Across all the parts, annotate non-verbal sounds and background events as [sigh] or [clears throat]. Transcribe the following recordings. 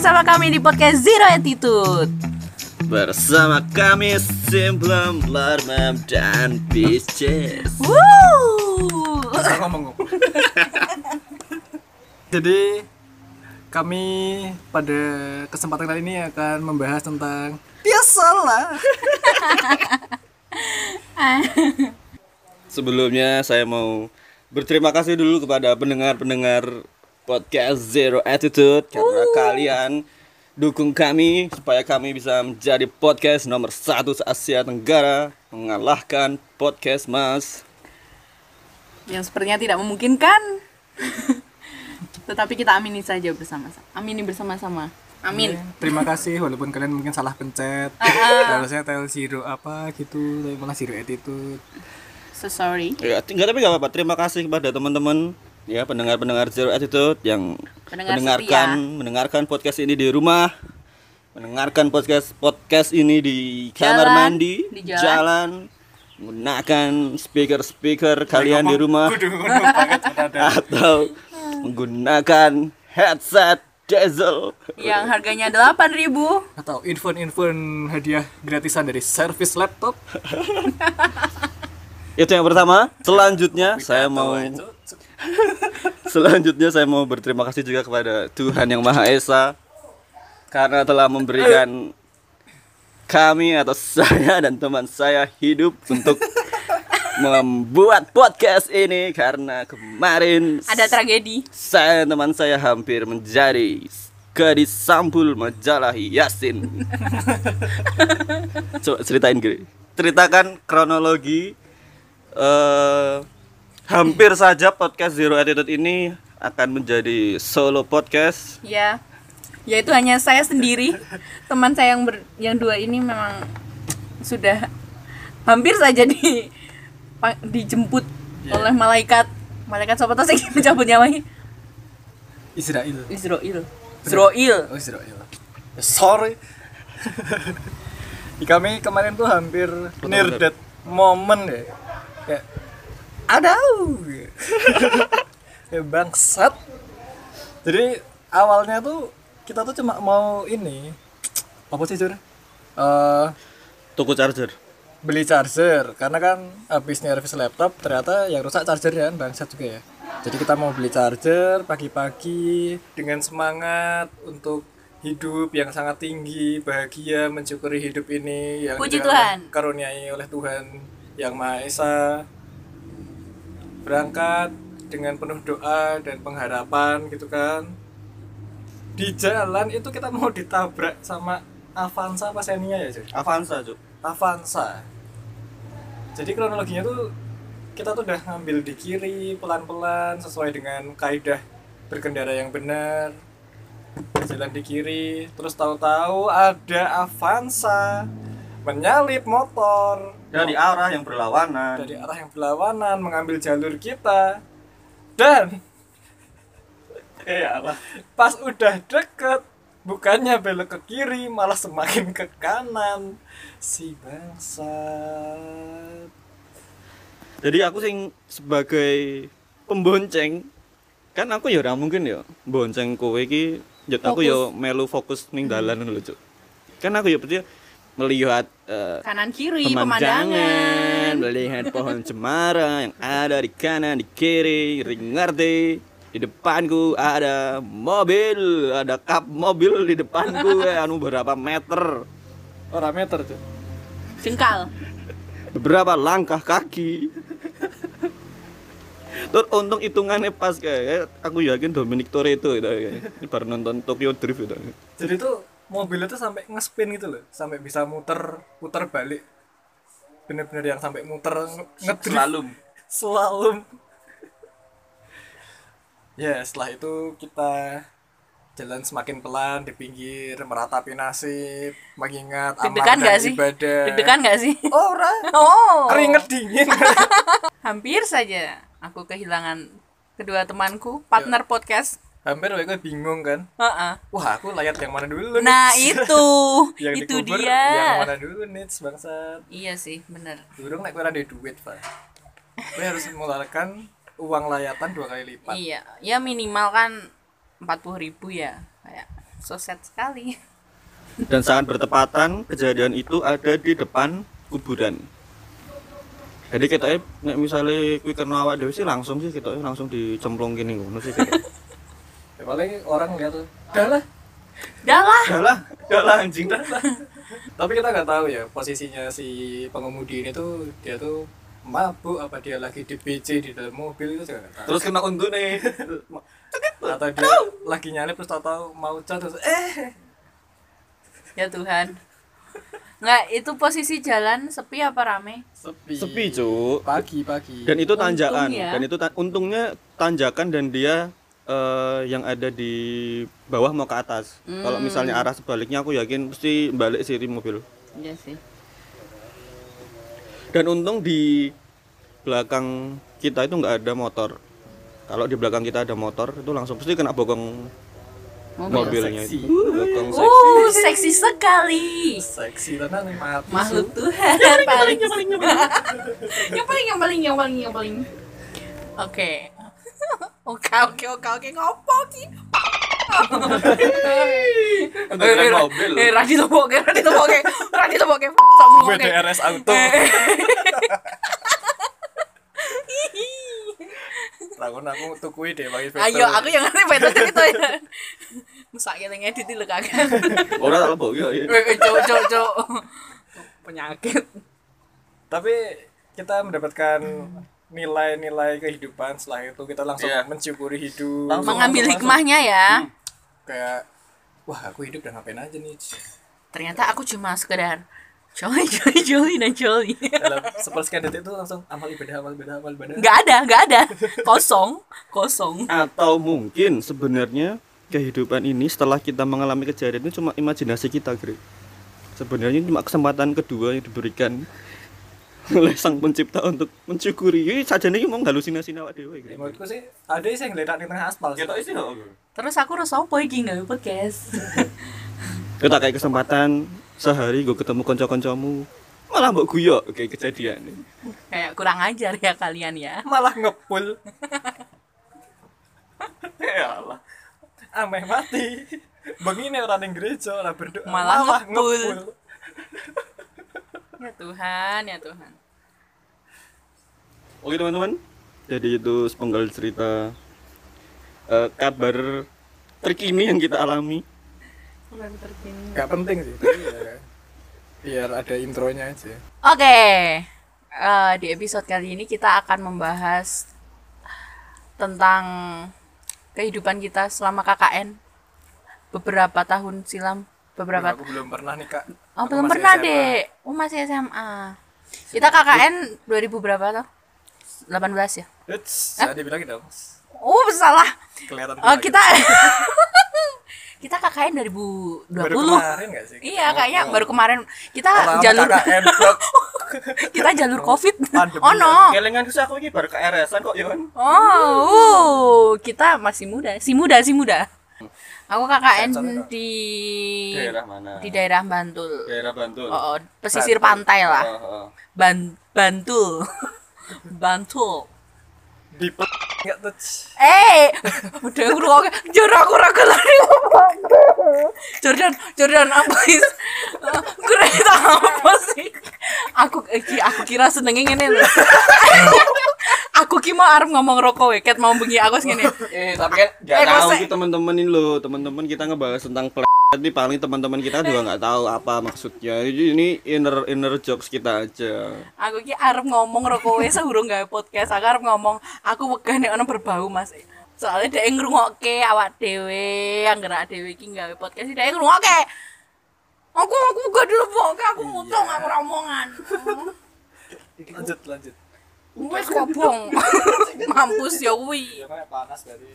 bersama kami di podcast Zero Attitude. Bersama kami Simplem, Larmam, dan Woo! Ngomong kok. [laughs] Jadi kami pada kesempatan kali ini akan membahas tentang biasalah. [laughs] Sebelumnya saya mau berterima kasih dulu kepada pendengar-pendengar podcast Zero Attitude Karena kalian dukung kami supaya kami bisa menjadi podcast nomor satu se-Asia Tenggara Mengalahkan podcast mas Yang sepertinya tidak memungkinkan. [laughs] Tetapi kita amini saja bersama-sama. Amini bersama-sama. Amin. Ya, terima kasih walaupun kalian mungkin salah pencet. [laughs] Harusnya tel zero apa gitu, tapi malah zero attitude. So sorry. Ya, enggak tapi nggak apa-apa. Terima kasih kepada teman-teman ya pendengar-pendengar Zero Attitude yang Pendengar mendengarkan mendengarkan podcast ini di rumah, mendengarkan podcast podcast ini di kamar Jalan, mandi, di jalan. jalan. menggunakan speaker-speaker kalian di rumah atau menggunakan headset diesel. Yang harganya 8000 Atau info-info hadiah gratisan dari service laptop. [laughs] Itu yang pertama. Selanjutnya saya mau Selanjutnya saya mau berterima kasih juga kepada Tuhan Yang Maha Esa karena telah memberikan kami atau saya dan teman saya hidup untuk membuat podcast ini karena kemarin ada tragedi. saya dan teman saya hampir menjadi gadis sampul majalah Yasin. [laughs] Coba ceritain gue. Ceritakan kronologi eh hampir saja podcast Zero Attitude ini akan menjadi solo podcast. Ya. Yaitu hanya saya sendiri. Teman saya yang ber, yang dua ini memang sudah hampir saja di dijemput oleh malaikat. Malaikat siapa tahu saya [laughs] mencabut nyawanya. Israel. Israel. Israel. Oh, Israel. Sorry. [laughs] Kami kemarin tuh hampir near that moment ya. Kayak ada ya [laughs] bangsat. Jadi awalnya tuh kita tuh cuma mau ini apa sih Jur? Eh, Tuku charger. beli charger karena kan habis nyervis laptop ternyata yang rusak chargernya kan bangsat juga ya jadi kita mau beli charger pagi-pagi dengan semangat untuk hidup yang sangat tinggi bahagia mensyukuri hidup ini yang Puji Tuhan. karuniai oleh Tuhan yang Maha Esa berangkat dengan penuh doa dan pengharapan gitu kan di jalan itu kita mau ditabrak sama Avanza apa Xenia ya Jur? Avanza, Cuk. Avanza. Jadi kronologinya tuh kita tuh udah ngambil di kiri pelan-pelan sesuai dengan kaidah berkendara yang benar. Jalan di kiri, terus tahu-tahu ada Avanza menyalip motor Dari arah yang berlawanan. dari arah yang berlawanan mengambil jalur kita. Dan Eh, Allah. pas udah deket bukannya belok ke kiri malah semakin ke kanan si bangsat Jadi aku sing sebagai pembonceng kan aku ya ora mungkin ya bonceng kowe iki ya aku ya melu fokus ning dalan lho, Cuk. Kan aku ya berarti melihat eh, Kanan kiri pemandangan, pemandangan. melihat pohon cemara yang ada di kanan, di kiri, ngerti. Di depanku ada mobil, ada kap mobil di depanku eh, [laughs] anu berapa meter, orang meter tuh Jengkal. beberapa langkah kaki. Terus untung hitungannya pas kayak aku yakin Dominic Toretto itu kayak. Ini baru nonton Tokyo Drift itu. jadi tuh mobilnya tuh sampai ngespin gitu loh sampai bisa muter puter balik bener-bener yang sampai muter nge- ngedrift Slalom. [laughs] slalom ya setelah itu kita jalan semakin pelan di pinggir meratapi nasib mengingat amal dan nggak sih? ibadah Deg-degan nggak sih? [laughs] ora Oh. keringet dingin [laughs] Hampir saja aku kehilangan kedua temanku, partner podcast. Hampir gue bingung kan Heeh. wah aku layat yang mana dulu Nah, Nits? [laughs] itu. yang itu dikubur dia. yang mana dulu nih bangsat Iya sih, bener. durung naik ada duit pak gue harus mengeluarkan uang layatan dua kali lipat Iya, ya minimal kan 40.000 ribu ya. Kayak so sad sekali dan sangat bertepatan kejadian itu ada di depan kuburan jadi kita nek misalnya kui kena awak sih langsung sih kita langsung dicemplung gini ngono sih kita [laughs] ya paling orang lihat tuh dah lah dah lah Dalah, dalah anjing dah. tapi kita nggak tahu ya posisinya si pengemudi ini tuh dia tuh mabuk apa dia lagi di BC di dalam mobil itu juga nggak tahu Terus kena untu nih. atau dia lagi nyalip terus tahu mau cat terus eh ya Tuhan nggak itu posisi jalan sepi apa rame sepi Sepi, Cuk. pagi pagi Dan itu tanjakan. Untung ya. Dan itu ta- untungnya tanjakan dan dia eh, yang ada di bawah mau ke atas. Kalau misalnya arah sebaliknya aku yakin pasti balik siri mobil. iya sih Dan untung di belakang kita itu nggak ada motor. Kalau di belakang kita ada motor itu langsung pasti kena bokong mobil mobilnya seksi. itu. Bokong seksi. uh seksi sekali seksi tenan mati makhluk Tuhan paling yang paling yang paling [laughs] yang paling yang paling yang paling yang paling oke oke oke oke oke. Ngopo ki? Untuk naik mobil. eh radi topoke radi topoke [laughs] radi topoke gue DRS auto. Rakon aku tukui deh bagi ayo aku yang ngerti betul itu ya. Musak kita ngedit lho kagak Ora tak lebok ya. Eh, cok cok cok penyakit. Tapi kita mendapatkan nilai-nilai kehidupan setelah itu kita langsung Iya. mensyukuri hidup Langsung. mengambil langsung. hikmahnya ya kayak wah aku hidup dan ngapain aja nih ternyata aku cuma sekedar jolly jolly jolly dan jolly dalam sepersekian detik itu langsung amal ibadah amal ibadah amal ibadah nggak ada nggak ada kosong kosong Atau mungkin sebenarnya kehidupan ini setelah kita mengalami kejadian itu cuma imajinasi kita, Gre. Sebenarnya cuma kesempatan kedua yang diberikan oleh sang pencipta untuk mensyukuri. Ini saja nih mau halusinasi awak dewe, Ya, Gre. menurutku sih ada sih yang ngeliat di tengah aspal. Kita isi kok. terus aku harus apa iki nggak podcast Kita kayak kesempatan sehari gue ketemu konco-koncomu malah mbok guyo kayak kejadian kayak kurang ajar ya kalian ya malah ngepul [laughs] ya Allah ameh mati begini orang yang gereja orang berdoa Malah ngepul. ya Tuhan ya Tuhan Oke teman-teman, jadi itu sepenggal cerita eh, kabar terkini yang kita alami. Gak penting sih tapi ya, biar ada intronya aja Oke, eh, di episode kali ini kita akan membahas tentang kehidupan kita selama KKN beberapa tahun silam, beberapa. aku belum pernah nih kak Oh Aku belum masih pernah SMA. deh, oh masih SMA. Kita KKN 2000 berapa tuh? 18 ya? Eits, jangan dibilang gitu Oh salah. kelihatan Oh kita [laughs] kita KKN 2020. gitu. baru kemarin gak sih Iya kayaknya baru kemarin kita jalur KKN [laughs] kita jalur covid. [laughs] Pandemi Oh no. Kelengan susah aku ini baru ke RS-an kok Yon. Oh, uh, kita masih muda, si muda, si muda. Aku KKN di Daerah mana? di daerah Bantul. Daerah Bantul. Oh, oh, pesisir pantai lah. Oh, oh. Ban Bantul. Bantul. di pel nggak touch Eh, udah aku rokok, jor aku rokok lari Jordan, Jordan apa is? Gue apa sih? Aku iki aku kira senengnya ngene lho. aku ki mau arep ngomong rokok we, ket mau bengi aku ngene. Eh, tapi kan Eh, nggak tahu kok se- sih teman-teman ini loh, teman-teman kita ngebahas tentang Jadi paling teman-teman kita juga nggak tahu apa maksudnya. Jadi ini inner inner jokes kita aja. Aku ki arep ngomong rokok we sehurung gawe podcast. Aku arep ngomong aku wegah nek ono berbau Mas. Soalnya dia ngrungokke awak dhewe, anggar dhewe iki gawe podcast dia ngrungokke. Aku aku gak dulu boke, aku mutong aku romongan. [laughs] lanjut lanjut Wes kobong. [laughs] Mampus ya kuwi. ya kayak panas dari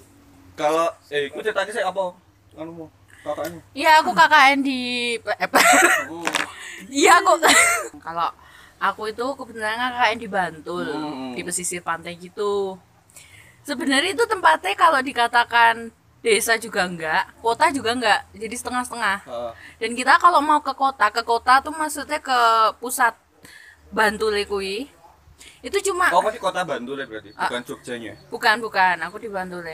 Kalau eh, cerita saya apa? Anu kakaknya. Iya, aku KKN di eh, [laughs] Iya, aku kalau aku itu kebetulan KKN di Bantul, Hmm. di pesisir pantai gitu. Sebenarnya itu tempatnya kalau dikatakan desa juga enggak, kota juga enggak, jadi setengah-setengah. Heeh. Dan kita kalau mau ke kota, ke kota tuh maksudnya ke pusat Bantul kuwi. Itu cuma Oh, di kota Bantul berarti, bukan Jogjanya. Bukan, bukan. Aku di Bantul.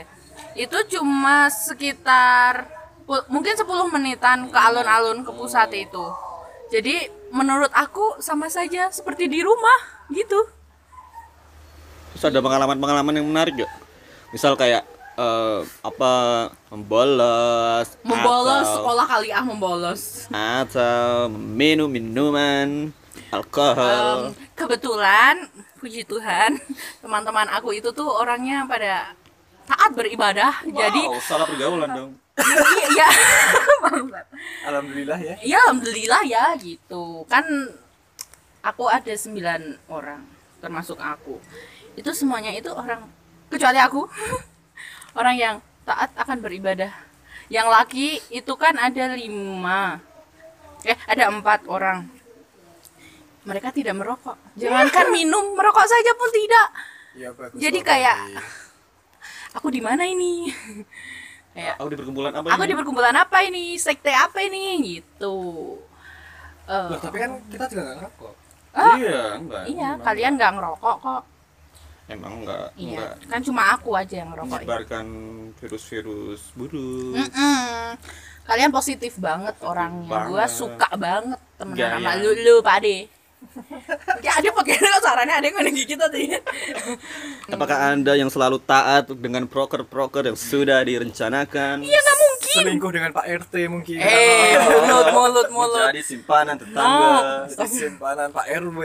Itu cuma sekitar 10 Sepul- mungkin 10 menitan ke alun-alun ke pusat itu jadi menurut aku sama saja seperti di rumah gitu Terus ada pengalaman-pengalaman yang menarik gak? Misal kayak eh, apa membolos, membolos atau, sekolah kali ah membolos atau minum minuman alkohol. Em, kebetulan puji Tuhan teman-teman aku itu tuh orangnya pada taat beribadah jadi Wow, salah pergaulan dong. iya bangsat. [laughs] alhamdulillah ya ya alhamdulillah ya gitu kan aku ada sembilan orang termasuk aku itu semuanya itu orang kecuali aku. [laughs] Orang yang taat akan beribadah. Yang laki itu kan ada lima. Eh ada empat orang. Mereka tidak merokok. [laughs] Jangankan minum merokok saja pun tidak. Ya bagus Jadi Bapak. kayak [laughs] aku di mana ini? Kayak Aku di perkumpulan apa aku ini? di perkumpulan apa ini? Sekte apa ini? Gitu. Loh, tapi kan kita juga nggak ngerokok. Ah, Iya, enggak. iya Emang- kalian nggak ngerokok kok Emang enggak, iya enggak kan cuma aku aja yang ngerokok menyebarkan virus-virus buruk. Mm-mm. kalian positif banget orangnya gua banget. suka banget temenan Gaya. sama lu lu pak ade ya ada pakai kok sarannya ada yang gitu tadi Apakah Anda yang selalu taat dengan proker-proker yang sudah direncanakan? ya nggak mungkin selingkuh dengan Pak RT mungkin eh mulut mulut mulut Menjadi simpanan tetangga. No. simpanan Pak RW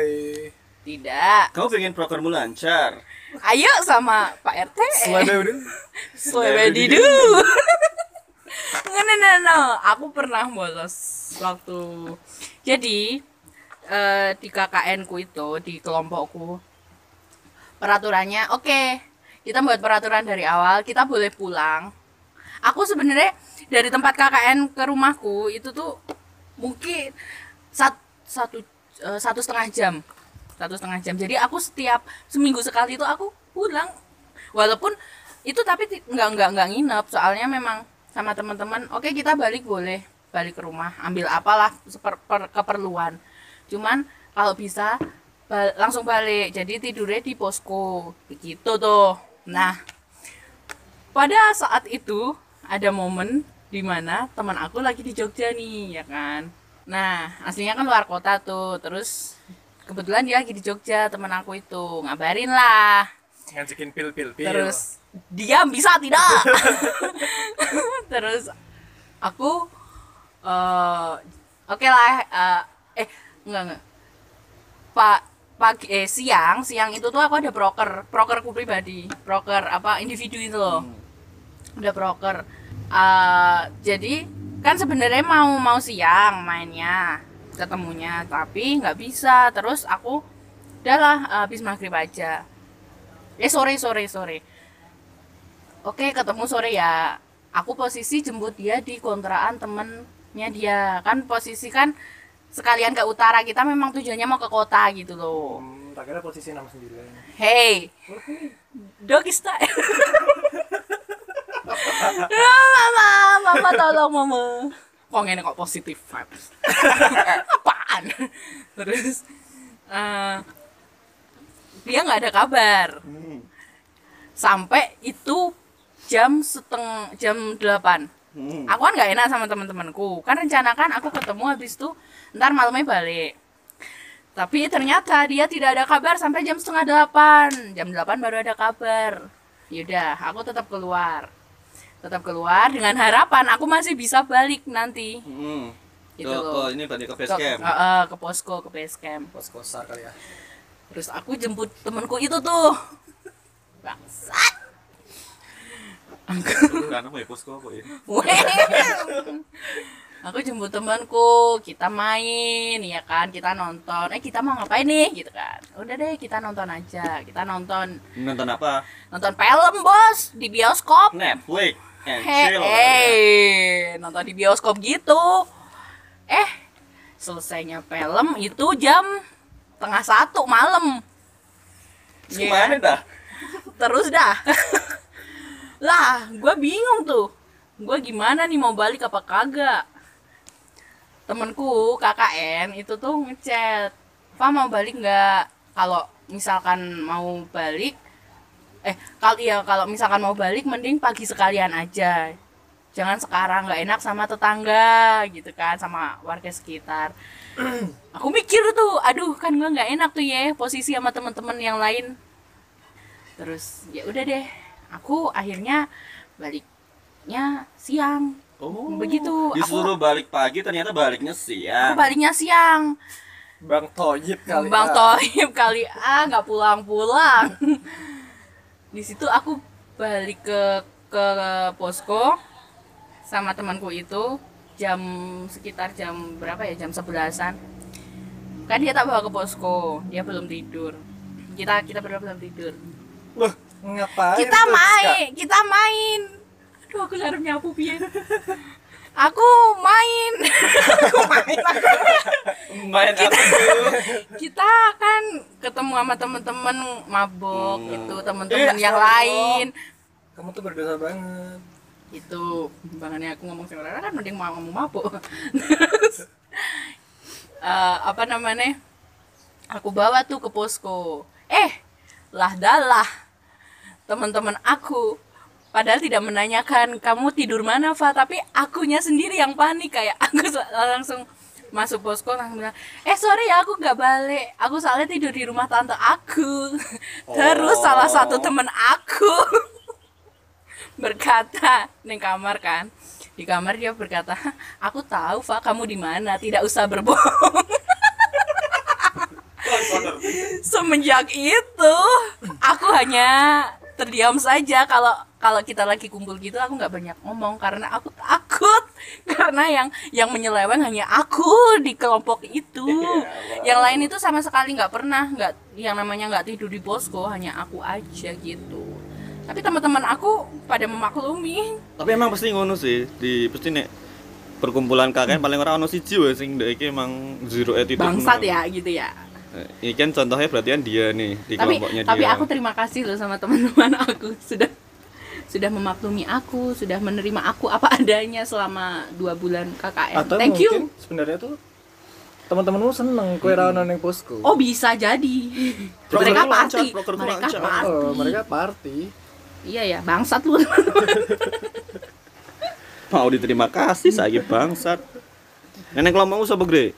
tidak Kamu pengen prokermu lancar? ayo sama pak rt Selebe udah Swebedidu. [laughs] Nggak, no, no, no. Aku pernah bolos waktu. Jadi eh, di KKN ku itu di kelompokku peraturannya oke kita buat peraturan dari awal kita boleh pulang. Aku sebenarnya dari tempat KKN ke rumahku itu tuh mungkin sat- satu eh, satu setengah jam satu setengah jam. Jadi aku setiap seminggu sekali itu aku pulang. Walaupun itu tapi nggak nggak nggak nginep. Soalnya memang sama teman-teman oke kita balik boleh balik ke rumah ambil apalah seper, per- keperluan. Cuman kalau bisa bal- langsung balik. Jadi tidurnya di posko. Begitu tuh. Nah pada saat itu ada momen di mana teman aku lagi di Jogja nih ya kan? Nah aslinya kan luar kota tuh. Terus kebetulan dia lagi di Jogja teman aku itu. Ngabarin lah. Ngajakin pil pil. Pil terus diam bisa tidak? [laughs] Terus aku eh oke lah eh, eh enggak enggak. Pak pagi eh siang siang itu tuh aku ada broker brokerku pribadi. Broker apa individu itu loh. Udah broker. Eh, jadi kan sebenarnya mau mau siang mainnya ketemunya tapi nggak bisa. Terus aku udahlah habis maghrib aja. Eh sore sore sore oke ketemu sore ya. Aku posisi jemput dia di kontrakan temennya dia. Kan posisi kan sekalian ke utara kita memang tujuannya mau ke kota gitu loh. Hmm, tak kira posisi 69 hey. Doggy [laughs] style mama mama tolong mama kok ngene kok positif vibes? [laughs] Apaan? Terus eh, dia nggak ada kabar. Hmm. sampai itu jam seteng jam 8 Hmm. aku kan nggak enak sama teman-temanku. Kan rencana kan aku ketemu habis itu ntar malamnya balik. Tapi ternyata dia tidak ada kabar sampai jam setengah delapan. Jam 8 baru ada kabar. Yaudah aku tetap keluar tetap keluar dengan harapan aku masih bisa balik nanti Hmm. Gitu Ke, loh. ke ini tadi ke ke, base camp. eh, eh, ke posko ke base camp pos kosa kali ya terus aku jemput temanku itu tuh [laughs] bangsat Kan apa ya posko apa ya? Aku jemput temanku kita main ya kan kita nonton eh kita mau ngapain nih gitu kan udah deh kita nonton aja kita nonton Nonton apa? nonton film bos di bioskop Netflix and chill. eh, nonton di bioskop gitu. Eh, selesainya film itu jam tengah satu malam. Iya. Ke mana dah? Terus dah. [laughs] lah, gue bingung tuh. Gue gimana nih mau balik apa kagak? Temenku KKN itu tuh ngechat, "Pak mau balik nggak?" Kalau misalkan mau balik, eh kalau iya kalau misalkan mau balik mending pagi sekalian aja. Jangan sekarang nggak enak sama tetangga gitu kan sama warga sekitar. [clears throat] Aku mikir tuh aduh kan gue nggak enak tuh ya posisi sama teman-teman yang lain. Terus ya udah deh aku akhirnya baliknya siang Oh. Begitu, aku- Disuruh balik pagi ternyata baliknya aku siang. baliknya siang Bang Toyib kali Bang ah. Toib kali ah nggak pulang-pulang. [laughs] Di situ aku balik ke ke posko sama temanku itu jam sekitar jam berapa ya jam sebelasan kan dia tak bawa ke posko dia belum tidur kita kita berdua belum tidur Loh, ngapain? kita main kita main aduh aku harus nyapu piye? Aku main. [laughs] Aku main aku. Main apa tuh? kita kan ketemu sama temen-temen mabok Hmm. gitu temen-temen Eh, yang lain. Kamu tuh berdosa banget. itu bangannya aku ngomong sama Rara kan mending mau ngomong mabok. [laughs] Terus, eh, apa namanya? Aku bawa tuh ke posko. Eh lah dalah teman-teman aku padahal tidak menanyakan kamu tidur mana Fa? Tapi akunya sendiri yang panik kayak [laughs] aku langsung masuk posko langsung bilang eh sorry ya aku nggak balik. Aku soalnya tidur di rumah tante aku. [laughs] Terus salah satu teman aku [laughs] berkata di kamar kan di kamar dia berkata aku tahu Fa kamu di mana tidak usah berbohong. Semenjak itu aku hanya terdiam saja. Kalau kalau kita lagi kumpul gitu aku nggak banyak ngomong. Karena aku takut. [laughs] Karena yang yang menyeleweng hanya aku di kelompok itu. [laughs] Yang lain itu sama sekali nggak pernah. Nggak yang namanya nggak tidur di posko hanya aku aja gitu. Tapi teman-teman aku pada memaklumi. Tapi emang pasti ngono sih. Di pasti nek perkumpulan KKN paling ora ono siji wae sing ndek iki emang zero attitude. bangsat ya gitu ya Ini kan contohnya berarti kan dia nih di tapi kelompoknya tapi dia. aku terima kasih loh sama teman-teman [laughs] aku sudah sudah memaklumi aku sudah menerima aku apa adanya selama dua bulan KKN Atau thank mungkin you sebenarnya tuh teman-temanmu seneng kue ra ono ning posko. oh bisa jadi [laughs] Proker mereka lancar, party ku mereka lancar. party Oh, mereka party. iya ya bangsat lu [laughs] mau diterima kasih saya bangsat. Nenek kelompokmu sapa gre?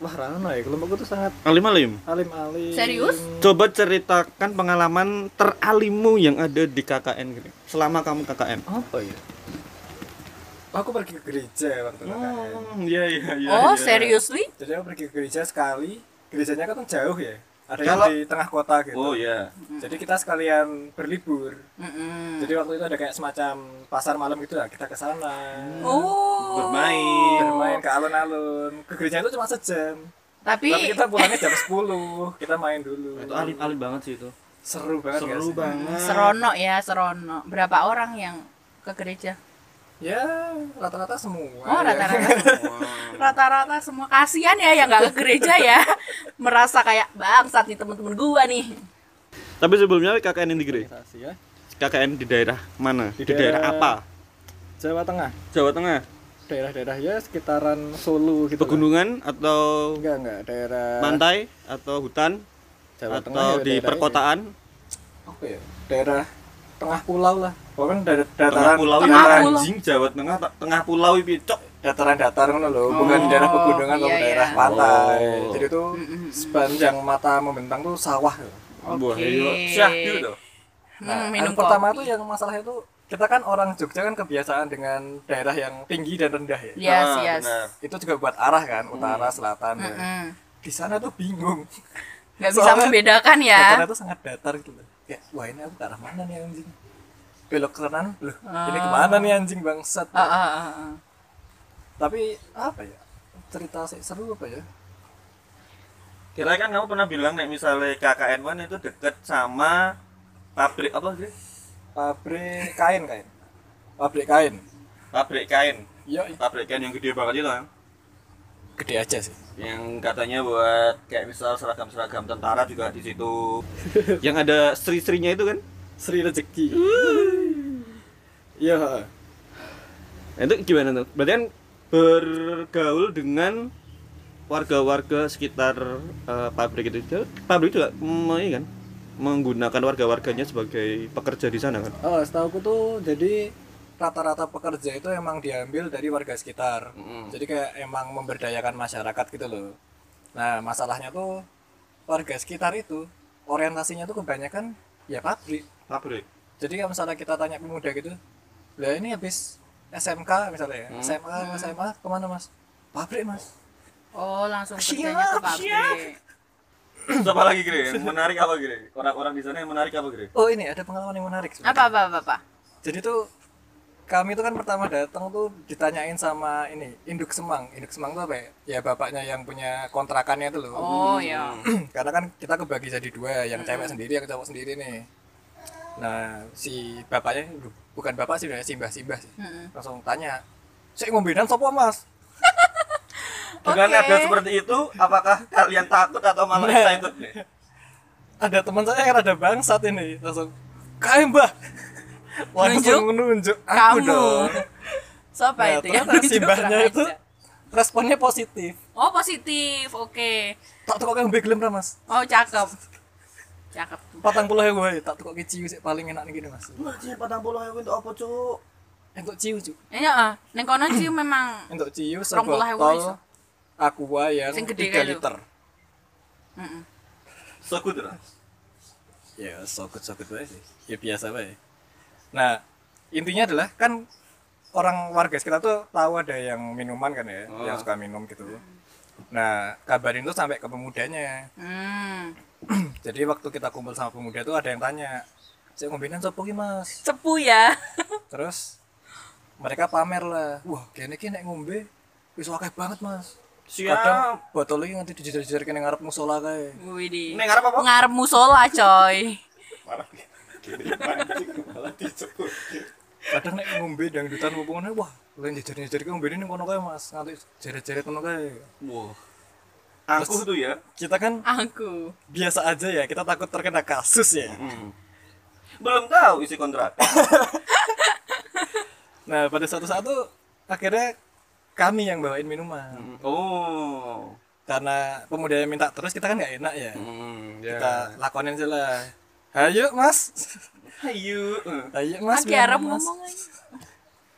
Wah, ra ono ya kelompokku tuh sangat Alim alim. alim-alim. Serius? Coba ceritakan pengalaman teralimu yang ada di KKN gini. Selama kamu KKN. Apa ya? Aku pergi ke gereja waktu KKN. Oh, iya iya iya. oh iya. seriously Jadi aku pergi ke gereja sekali. Gerejanya kan jauh ya. Ada Kalau- yang di tengah kota gitu. Oh iya. Jadi kita sekalian berlibur. Mm-mm. Jadi waktu itu ada kayak semacam pasar malam gitu lah. Kita ke sana. oh Bermain. Bermain ke alun-alun. Ke gereja itu cuma sejam. tapi, Tapi kita pulangnya jam 10. Kita main dulu. Itu alim-alim banget sih itu. Seru banget Seru sih? banget. serono ya serono berapa orang yang ke gereja Ya, rata-rata semua. oh ya. rata-rata rata-rata semua [laughs] kasihan ya yang nggak ke gereja ya merasa kayak bangsat nih temen-temen gua nih Tapi sebelumnya KKN di Gere? Organisasi ya. KKN di daerah mana? Di, Di daerah, daerah- apa? Jawa Tengah. Jawa Tengah. Daerah-daerah ya sekitaran Solo gitu. lah. Pegunungan atau Enggak, enggak, daerah pantai atau hutan Jawa atau Tengah ya, di daerah perkotaan? Apa ya? Daerah tengah pulau lah. Pokoknya daerah Tengah dataran pulau Tengah anjing Jawa Tengah tengah pulau itu cok. dataran datar ngono lho, bukan Oh, daerah pegunungan atau iya, daerah iya. pantai. Oh. Jadi tuh Mm-mm. sepanjang mata membentang tuh sawah. gitu. Wah, Oke. iya. Syah gitu. Nah, Hmm, minum yang pertama tuh yang masalahnya tuh kita kan orang Jogja kan kebiasaan dengan daerah yang tinggi dan rendah ya. yes Ah, yes benar. Itu juga buat arah kan, utara, selatan. ya. Mm-mm. Di sana tuh bingung. nggak [laughs] bisa membedakan ya Datarnya tuh sangat datar gitu loh. Kayak, wah ini aku ke arah mana nih anjing? Belok ke kanan, loh ini Ah. ke mana nih anjing bangsat? Ah, ah, ah, ah. Tapi apa ya? Cerita sih seru apa ya? Kira kan kamu pernah bilang nek misalnya KKN one itu deket sama pabrik apa sih? Pabrik kain kain. Pabrik kain. Pabrik kain. Iya, Pabrik kain yang gede banget itu kan. gede aja sih. Yang katanya buat kayak misal seragam-seragam tentara juga di situ. yang ada sri-srinya itu kan. Sri rezeki. Iya. Nah, itu gimana tuh? Berarti kan bergaul dengan warga-warga sekitar eh, pabrik itu. Pabrik juga mm, ini kan menggunakan warga-warganya sebagai pekerja di sana kan. Oh, setahu tuh jadi rata-rata pekerja itu emang diambil dari warga sekitar Mm-mm. jadi kayak emang memberdayakan masyarakat gitu loh nah masalahnya tuh warga sekitar itu orientasinya tuh kebanyakan ya pabrik pabrik jadi kalau misalnya kita tanya pemuda gitu lah ini habis SMK misalnya ya SMA SMA ke mana mas pabrik mas Oh, langsung Siap, kerjanya ke pabrik. apa lagi Gre? yang menarik apa Gre? orang-orang di sana yang menarik apa Gre? oh ini ada pengalaman yang menarik. Apa apa apa? apa? jadi tuh kami tuh kan pertama datang tuh ditanyain sama ini induk semang induk semang tuh apa ya ya bapaknya yang punya kontrakannya itu loh Oh, ya. [clears throat] karena kan kita kebagi jadi dua yang cewek sendiri yang cowok sendiri nih nah si bapaknya bukan bapak sih udah simbah simbah sih Mm-mm. langsung tanya saya ngombedan sopo mas [laughs] dengan Oke. ada seperti itu apakah kalian takut atau malah Nah. excited nih? ada teman saya yang rada bangsat ini langsung kayak mbah [laughs] langsung nunjuk aku Kamu. dong Siapa Nah, itu ya? [laughs] simbahnya itu responnya positif Oh, positif. Oke. tak tukok kayak beglem mas Oh, cakep. Cakep. patang puluh ya gue tak tukok ciu sih paling enak nih gini mas Wah, jadi patang puluh ewu untuk apa cuk? untuk ciu cu Ya, ah. Neng kono sih [clears throat] memang untuk ciu sebotol aqua yang Sing gede 3 kayak lu. liter Mm-mm. Sekutu ya sokut sokut baik sih ya biasa baik nah intinya adalah kan orang warga sekitar tuh tahu ada yang minuman kan ya Oh. yang suka minum gitu nah kabarin tuh sampai ke pemudanya Hmm. [clears throat] jadi waktu kita kumpul sama pemuda tuh ada yang tanya saya ngombenan sopo ki mas Sepu ya. [laughs] terus mereka pamer lah wah kene ki nek ngombe wis akeh banget mas kadang Siap. botol iki nganti dijejer-jejer kene ngarep musola kae Widih. Neng ngarep apa? Ngarep musola, coy. kadang nek ngombe dangdutan opo ngene wah lain jejer-jejer ki ngombe ning kono kae mas nganti jeret-jeret kono kae Wah. Angkuh tuh ya. kita kan Aku. biasa aja ya kita takut terkena kasus ya Hmm. Belum tahu isi kontrak. [laughs] nah pada suatu saat tuh akhirnya kami yang bawain minuman Oh. karena pemuda yang minta terus kita kan nggak enak ya Hmm, kita lakonin aja lah ayo mas Ayo. ayo mas Arab mas. ngomong aja.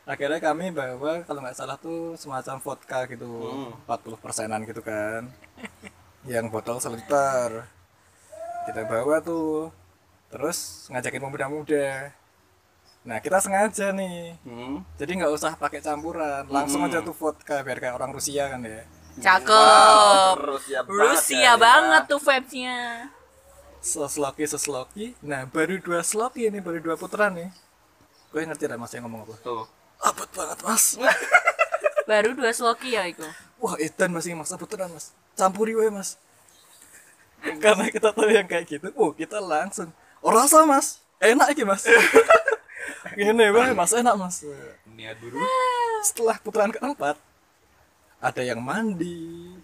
Akhirnya kami bawa kalau nggak salah tuh semacam vodka gitu Hmm. 40 persenan gitu kan yang botol seliter kita bawa tuh terus ngajakin pemuda-muda nah kita sengaja nih Hmm. jadi nggak usah pakai campuran langsung aja tuh vodka biar kayak orang Rusia kan ya Cakep. Rusia banget. Rusia ya. banget tuh vibes-nya. sesloki sesloki nah baru dua sloki ini baru dua putaran nih gue ngerti lah mas yang ngomong apa Tuh. Abot banget mas. [laughs] Baru dua sloki ya itu. wah edan masih maksa putaran mas. Campuri wae mas. Karena kita tahu yang kayak gitu oh kita langsung. Oh rasa mas. Enak iki mas. [laughs] Gini wae mas. Enak mas. Niat buru. setelah putaran keempat ada yang mandi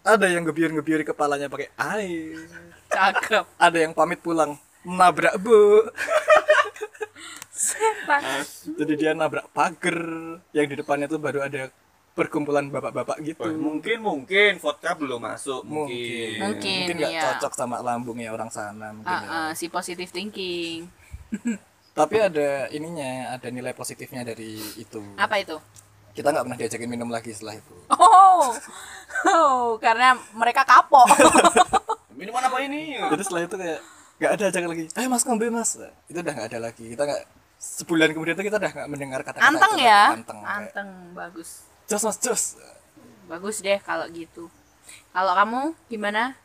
ada yang gebiar-gebiar kepalanya pakai air Cakep. ada yang pamit pulang nabrak bu [laughs] Setan. jadi dia nabrak pagar yang di depannya tuh baru ada perkumpulan bapak-bapak gitu Mungkin mungkin vodka belum masuk mungkin. Mungkin, mungkin nggak iya. cocok sama lambungnya orang sana mungkin ya. Ah, ah, si positive thinking. [laughs] tapi ada ininya ada nilai positifnya dari itu Apa itu? kita nggak pernah diajakin minum lagi setelah itu Oh, oh karena mereka kapok. [laughs] Minuman apa ini? jadi setelah itu kayak nggak ada ajakan lagi ayo mas ngombe mas itu udah nggak ada lagi kita nggak sebulan kemudian itu kita udah nggak mendengar kata-kata Anteng itu ya? anteng kayak, Anteng, bagus. jos mas jos Bagus deh kalau gitu. Kalau kamu gimana?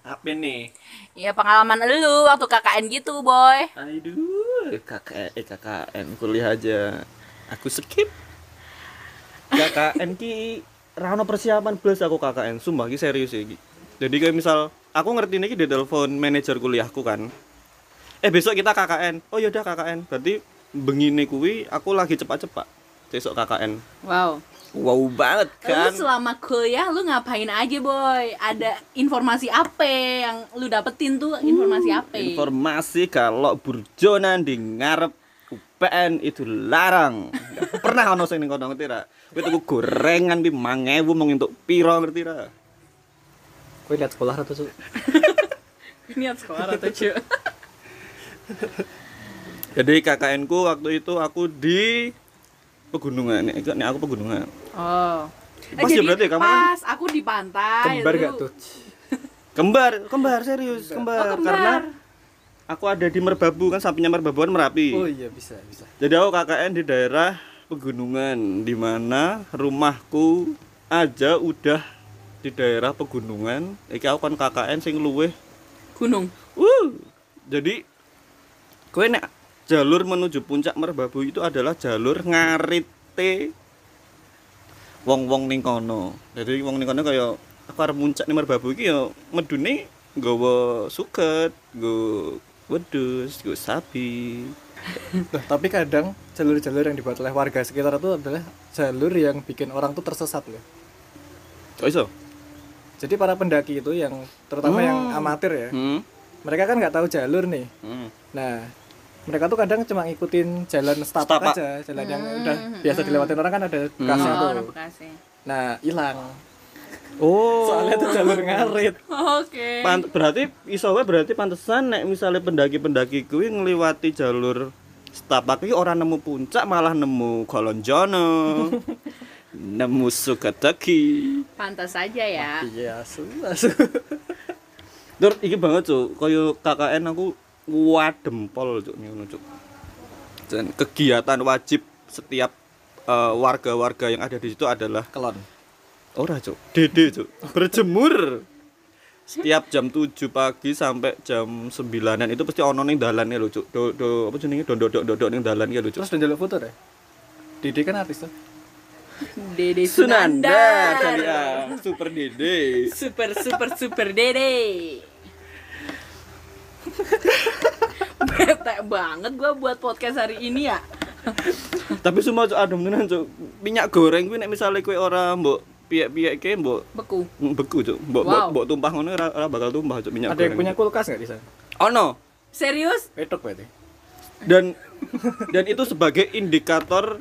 Apa nih? Ya pengalaman lu waktu KKN gitu, boy. Aduh, KKN, eh KKN kuliah aja. Aku skip. KKN ki rano persiapan plus aku KKN, sumpah ki serius ya ki. Jadi kayak misal aku ngerti nih di telepon manajer kuliahku kan. Eh besok kita KKN. Oh yaudah KKN. Berarti begini kuwi aku lagi cepat-cepat. Besok KKN. Wow. Wow banget kan. Lu selama kuliah lu ngapain aja, boy? Ada informasi apa yang lu dapetin tuh? Informasi apa? Informasi kalau burjonan di ngarep UPN itu larang. Gak pernah ono sing ning kono ngerti ra. Kowe tuku gorengan pi 1000 mung entuk piro ngerti ra. Gue lihat sekolah atau tuh [laughs] Niat sekolah atau cuy? [laughs] Jadi KKN ku waktu itu aku di pegunungan. Nih, nih aku pegunungan. Oh. Eh, Pas ya jadi berarti kamu kan- pas aku di pantai. Kembar itu- gak tuh? [laughs] Kembar, kembar serius, Oh, kembar. kembar. Karena aku ada di Merbabu kan sampingnya Merbabu kan Merapi. Oh iya bisa bisa. Jadi aku KKN di daerah pegunungan di mana rumahku aja udah di daerah pegunungan. Iki aku kan KKN sing luweh. Gunung. Uh. Jadi kowe nek jalur menuju puncak Merbabu itu adalah jalur ngarite wong-wong ning kono. Jadi wong ning kono kaya aku arep puncak ning Merbabu iki ya medune nggawa suket, nggo wedhus, nggo sapi. [laughs] Nah, tapi kadang jalur-jalur yang dibuat oleh warga sekitar itu adalah jalur yang bikin orang tuh tersesat loh. Oh iso? Jadi para pendaki itu yang terutama yang amatir ya, Hmm. mereka kan nggak tahu jalur nih. Hmm. Nah, mereka tuh kadang cuma ngikutin jalan setapak, aja, jalan yang udah biasa dilewatin orang kan ada bekasnya Oh, tuh. orang Bekasi. Nah, hilang. Oh. Soalnya itu jalur ngarit. [laughs] Oke. Pan- berarti iso wae berarti pantesan nek misalnya pendaki-pendaki kuwi ngliwati jalur setapak iki ora nemu puncak malah nemu Kolonjono. [laughs] nemu Sukateki. Pantas saja ya. Iya, asu, asu. Dur iki banget cuk, kaya KKN aku wadempol cuk ngono cuk. Dan kegiatan wajib setiap eh, warga-warga yang ada di situ adalah Kelon. Ora, Cuk. Dede, Cuk. Berjemur. Setiap jam 7 pagi sampai jam 9-an itu pasti ono ning dalane lho, Cuk. Do, do apa jenenge? Dondok-dondok ning dalan ki lho, Cuk. Terus dan jalur foto deh. Dede kan artis tuh. Dede Sunanda Sunanda. kali ya. Super Dede. Super super super Dede. Bete banget gua buat podcast hari ini ya. Tapi semua Cuk adem tenan, Cuk. Minyak goreng kuwi nek misale kowe ora mbok piye-piye ke mbok Beku. mm, beku, Cuk. Mbok mbok- Wow. mbok tumpah ngono ora bakal tumpah, Cuk, minyak Ada yang goreng. punya kulkas nggak di sana? Ono. Serius? Petok berarti. Dan dan itu sebagai indikator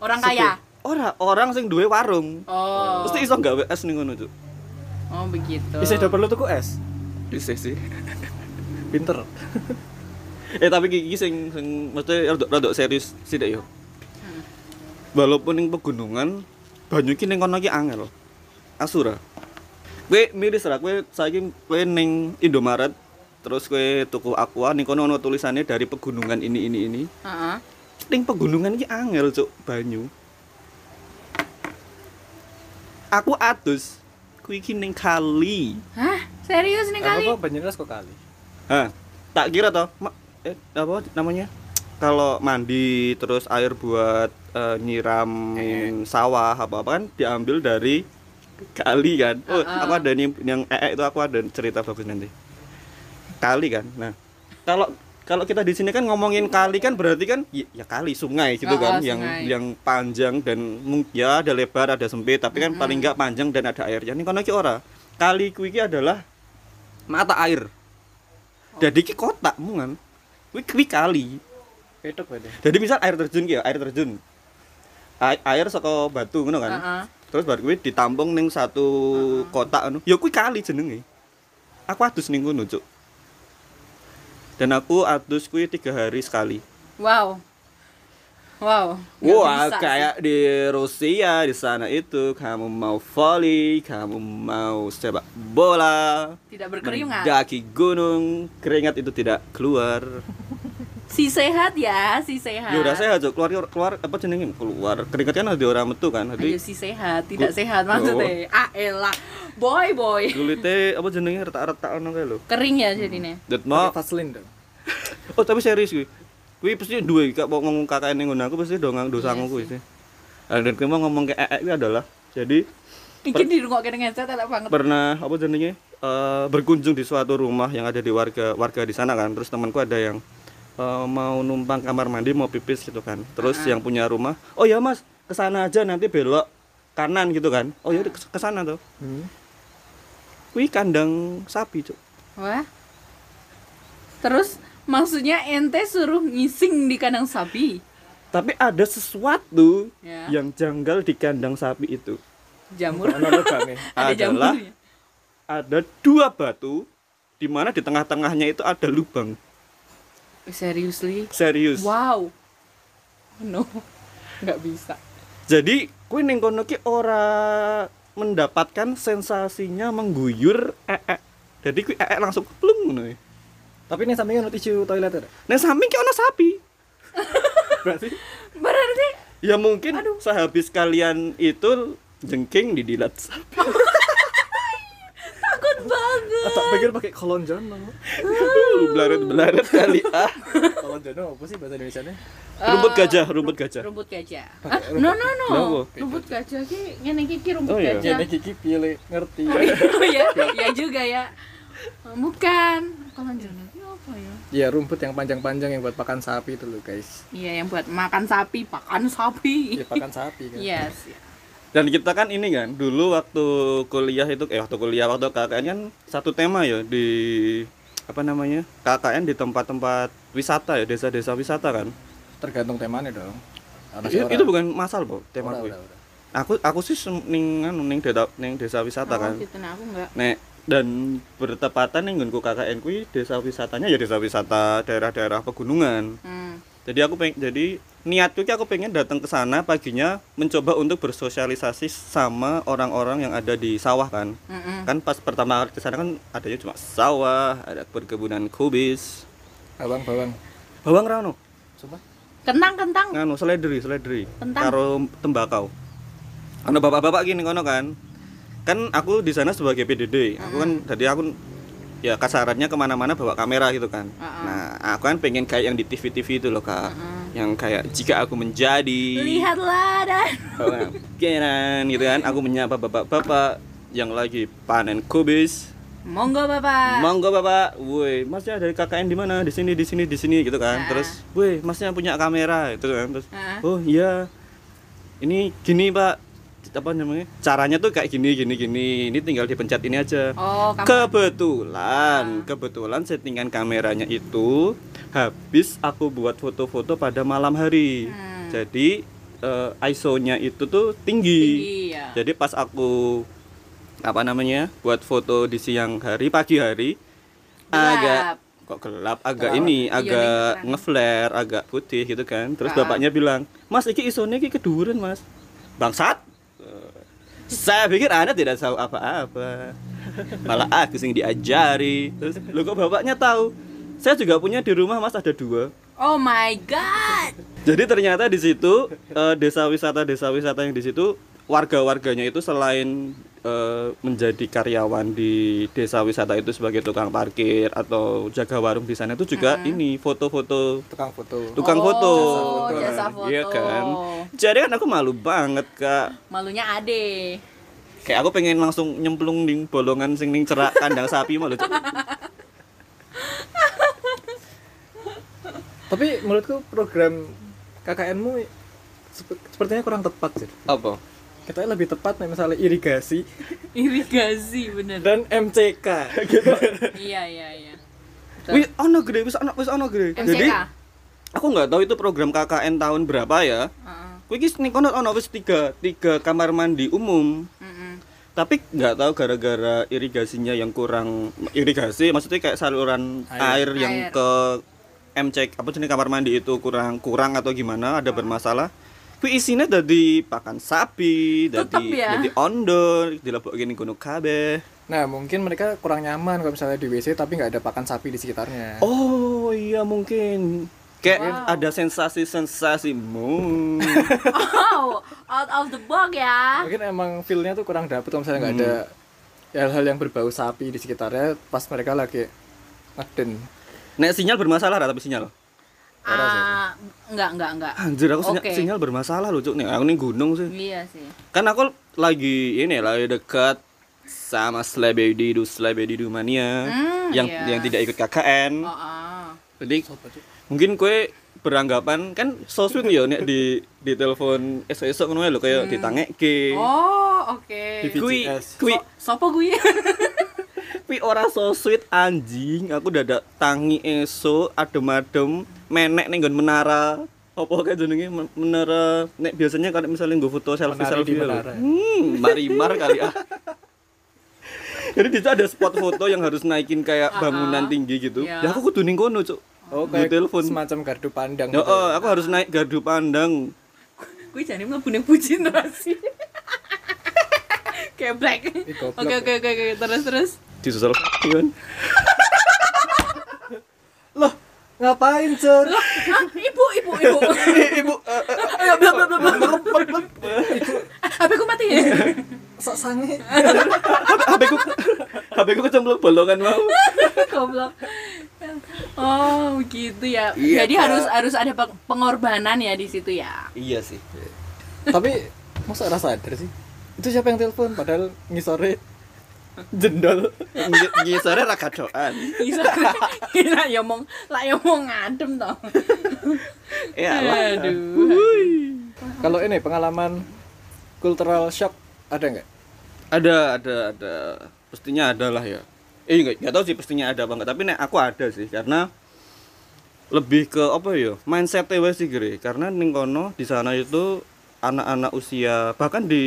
Orang kaya. Ora orang sing duwe warung. Oh. Mesti iso gawe es ning ngono, Cuk. Oh begitu. Bisa udah perlu tuku es. Bisa sih. Pinter. eh tapi gigi sing sing mesti rada rada serius sithik yo. Walaupun ning pegunungan banyu ki ning kono ki angel. Asura. Kowe miris ra kowe saiki kowe ning Indomaret terus kowe tuku aqua ning kono ono tulisannya dari pegunungan ini ini ini. Heeh. Ning pegunungan ki angel cuk banyu. Aku adus kuwi ki ning kali. Hah? Serius nih kali? Apa Banyumas kok kali? Hah, tak kira toh, ma- eh apa namanya? Kalau mandi terus air buat eh, nyiramin sawah apa apa kan diambil dari kali kan. Oh, aku ada nih yang ee itu aku ada cerita bagus nanti. Kali kan. Nah, kalau kalau kita di sini kan ngomongin kali kan berarti kan ya, ya kali sungai gitu Oh, kan oh, yang sungai. yang panjang dan ya ada lebar ada sempit tapi kan paling enggak panjang dan ada airnya. Ini kono ki ora. Kali kuwi ki adalah mata air. Jadi ki kotak mungan. Kuwi kuwi kali. Petok. Jadi misal air terjun ki ya, air terjun. A- air saka batu ngono kan. Heeh. Terus baru kuwi ditampung ning satu kotak anu. Ya kuwi kali jenenge. Aku adus ning ngono, Cuk. Dan aku adus kuwi tiga hari sekali. Wow. Wow. Wah, bisa kayak di Rusia di sana itu kamu mau volley, kamu mau sepak bola. Tidak berkeringat. mendaki gunung, keringat itu tidak keluar. Si sehat ya, si sehat. Ya udah sehat, keluar keluar apa jenenge? Keluar. Keringat kan ada orang metu kan. Ayo Jadi si sehat, tidak sehat maksudnya. Ah elah. Boy boy. kulitnya apa jenenge retak-retak ono kae lho. Kering ya jadinya. Dat Pakai mau Vaseline dong. [laughs] Oh, tapi serius kuwi. Kuwi pasti duwe kak mau ngomong KKN ning ngono aku pasti dong nganggo Iya sangu kuwi sih. Dan mau ngomong ke ee kuwi adalah jadi Iki di rumah kena ngeset elek banget. pernah apa jenenge eh, berkunjung di suatu rumah yang ada di warga warga di sana kan terus temanku ada yang eh, mau numpang kamar mandi mau pipis gitu kan terus yang punya rumah oh ya mas ke sana aja nanti belok kanan gitu kan oh ya udah ke sana tuh Hmm. wih kandang sapi cuk Wah. Terus maksudnya ente suruh ngising di kandang sapi. tapi ada sesuatu Ya. yang janggal di kandang sapi itu Jamur. Ada [laughs] adalah jamurnya. ada dua batu di mana di tengah-tengahnya itu ada lubang Seriously? Serius. Wow. No. [laughs] nggak bisa. Jadi kuwi ning kono ki ora mendapatkan sensasinya mengguyur ee. Jadi kuwi ee langsung plung ngono. ya. Tapi ini sampingnya ono tisu toilet ada. Nang samping ki ono sapi. [laughs] Berarti Berarti Ya mungkin sehabis kalian itu jengking didilat sapi. [laughs] ah, tak pikir pakai kolon jono. Belaret-belaret kali ah. kolon jono apa sih bahasa Indonesia-nya? Rumput gajah, rumput gajah. Rumput gajah. Ah, no no no. Kenapa? Rumput gajah ki ngene iki ki rumput Oh, iya. gajah. Jadi Kiki pilih ngerti. Oh ya, ya juga ya. Bukan. Kalau jono apa ya? Iya rumput yang panjang-panjang yang buat pakan sapi itu loh guys. Iya, yang buat makan sapi, pakan sapi. Iya pakan sapi kan. Yes. Dan kita kan ini kan dulu waktu kuliah itu eh waktu kuliah waktu KKN kan satu tema ya di apa namanya KKN di tempat-tempat wisata ya desa-desa wisata kan. Tergantung temanya dong. Ada Itu, bukan masal kok tema Ora, ora, ora. Aku aku sih ning anu ning desa ning desa wisata kan. Oh, gitu nah aku enggak. Nek dan bertepatan ning nggonku KKN kuwi desa wisatanya ya desa wisata daerah-daerah pegunungan. Hmm. Jadi aku pengen jadi niatku ki aku pengen datang ke sana paginya mencoba untuk bersosialisasi sama orang-orang yang ada di sawah kan. Mm-mm. Kan pas pertama kali ke sana kan adanya cuma sawah, ada perkebunan kubis. Bawang bawang. Bawang rano, Coba. Kentang kentang. nganu seledri, seledri. Kentang. Karo tembakau. Ana bapak-bapak gini kono kan. Kan aku di sana sebagai PDD. Aku kan jadi aku ya kasarannya ke mana-mana bawa kamera gitu kan. Uh-uh. Nah, aku kan pengen kayak yang di TV-TV itu loh kak, yang kayak jika aku menjadi Lihatlah dan Kenan gitu kan, aku menyapa bapak-bapak yang lagi panen kubis. monggo Bapak. Monggo bapak, woi masnya dari KKN di mana? Di sini, di sini, di sini gitu kan. Nah. Terus, woi masnya punya kamera itu kan. Terus, Nah. oh iya, ini gini pak, apa namanya? Caranya tuh kayak gini, gini, gini. Ini tinggal dipencet ini aja. Oh, kamu Kebetulan, kebetulan settingan kameranya itu habis aku buat foto-foto pada malam hari. Hmm. Jadi eh, ISO-nya itu tuh tinggi. tinggi ya. Jadi pas aku apa namanya buat foto di siang hari, pagi hari Gelap. agak kok gelap, agak Terang. ini, Iya, agak ngeflare, agak putih gitu kan. Terus Ah. bapaknya bilang, "Mas, iki ISO-nya iki keduren, Mas." Bangsat. Saya pikir Anda tidak tahu apa-apa. Malah aku sing diajari. Terus, "Loh kok bapaknya tahu?" Saya juga punya di rumah, Mas, ada dua. Oh my god. Jadi ternyata di situ eh, desa wisata desa wisata yang di situ warga-warganya itu selain eh, menjadi karyawan di desa wisata itu sebagai tukang parkir atau jaga warung di sana itu juga ini foto-foto Tukang foto. tukang Oh, foto. jasa foto. Iya kan. Jadi kan aku malu banget kak. Malunya ade. Kayak aku pengen langsung nyemplung di bolongan sing ning cerak kandang sapi malu. [laughs] Tapi menurutku program KKN-mu sep- sepertinya kurang tepat sih. Apa? Kita lebih tepat nih, misalnya irigasi [laughs] Irigasi bener. dan MCK gitu. [laughs] iya iya iya. Wih, ono gede, wis ono wis ono gede. MCK. Jadi aku nggak tahu itu program KKN tahun berapa ya. Kuwi iki ning kono ono wis tiga, tiga kamar mandi umum. Tapi nggak tahu gara-gara irigasinya yang kurang irigasi, maksudnya kayak saluran air, Air. yang Air. ke MCK apa jenis kamar mandi itu kurang kurang atau gimana, ada bermasalah. Kuwi isinya dari pakan sapi, dari ya. ondor, dilebokke ning kono kabeh. Nah, mungkin mereka kurang nyaman kalau misalnya di WC tapi nggak ada pakan sapi di sekitarnya. Oh iya mungkin kayak Wow. ada sensasi-sensasi mu. Oh, out of the box ya. Mungkin emang feel-nya tuh kurang dapet kalau misalnya nggak ada hal-hal yang berbau sapi di sekitarnya pas mereka lagi ngeden. Nek sinyal bermasalah tapi sinyal. Ah, enggak enggak enggak. Anjir aku sinyal, Oke. sinyal bermasalah loh cuk nih. Aku nih gunung sih. Iya sih. Kan aku lagi ini lagi dekat sama Slebedidu Slebedidu mania Hmm, yang iya. yang tidak ikut KKN. Oh, ah. Jadi mungkin kue beranggapan kan so sweet ya nek di di telepon esok-esok ngono lho kayak ditangekke. Oh, oke. Di Kui kui Sopo gue? [laughs] Tapi ora so sweet anjing, aku udah ada tangi esok adem-adem menek ning nggon menara. Apa kayak jenenge Men- menara nek biasanya kalau misalnya gue foto selfie Menari selfie menara. Hmm, marimar kali ah. [laughs] Jadi di ada spot foto yang harus naikin kayak bangunan tinggi gitu. Iya. Ya aku kudu ning kono, Cuk. Oh, Gue telepon. semacam gardu pandang. Ya, gitu. oh, aku harus naik gardu pandang. Gue jadi mlebu ning bucin rasi. Kayak black. Oke oke oke oke terus terus. Disusul kan. [laughs] Loh, ngapain, Cur? Ah, ibu ibu ibu. [laughs] Ibu, eh, eh, Ayo bla bla bla bla. HP ku mati ya. Sok sange. [laughs] HP ku HP ku kecemplung bolongan mau. Goblok. Oh, gitu ya. Iya, Jadi harus harus ada peng- pengorbanan ya di situ ya. Iya sih. Tapi masa rasa sadar sih? Itu siapa yang telepon padahal ngisore jendol. Ngisore ra kadoan. Bisa [laughs] lah ya mong lah ya mong ngadem toh. Ya lah. Aduh. Kalau ini pengalaman cultural shock ada nggak? Ada, ada, ada. Pastinya ada lah ya. Eh enggak, enggak tahu sih pastinya ada apa enggak, tapi nek aku ada sih karena lebih ke apa ya? Mindset wes sih gere. Karena ning kono di sana itu anak-anak usia bahkan di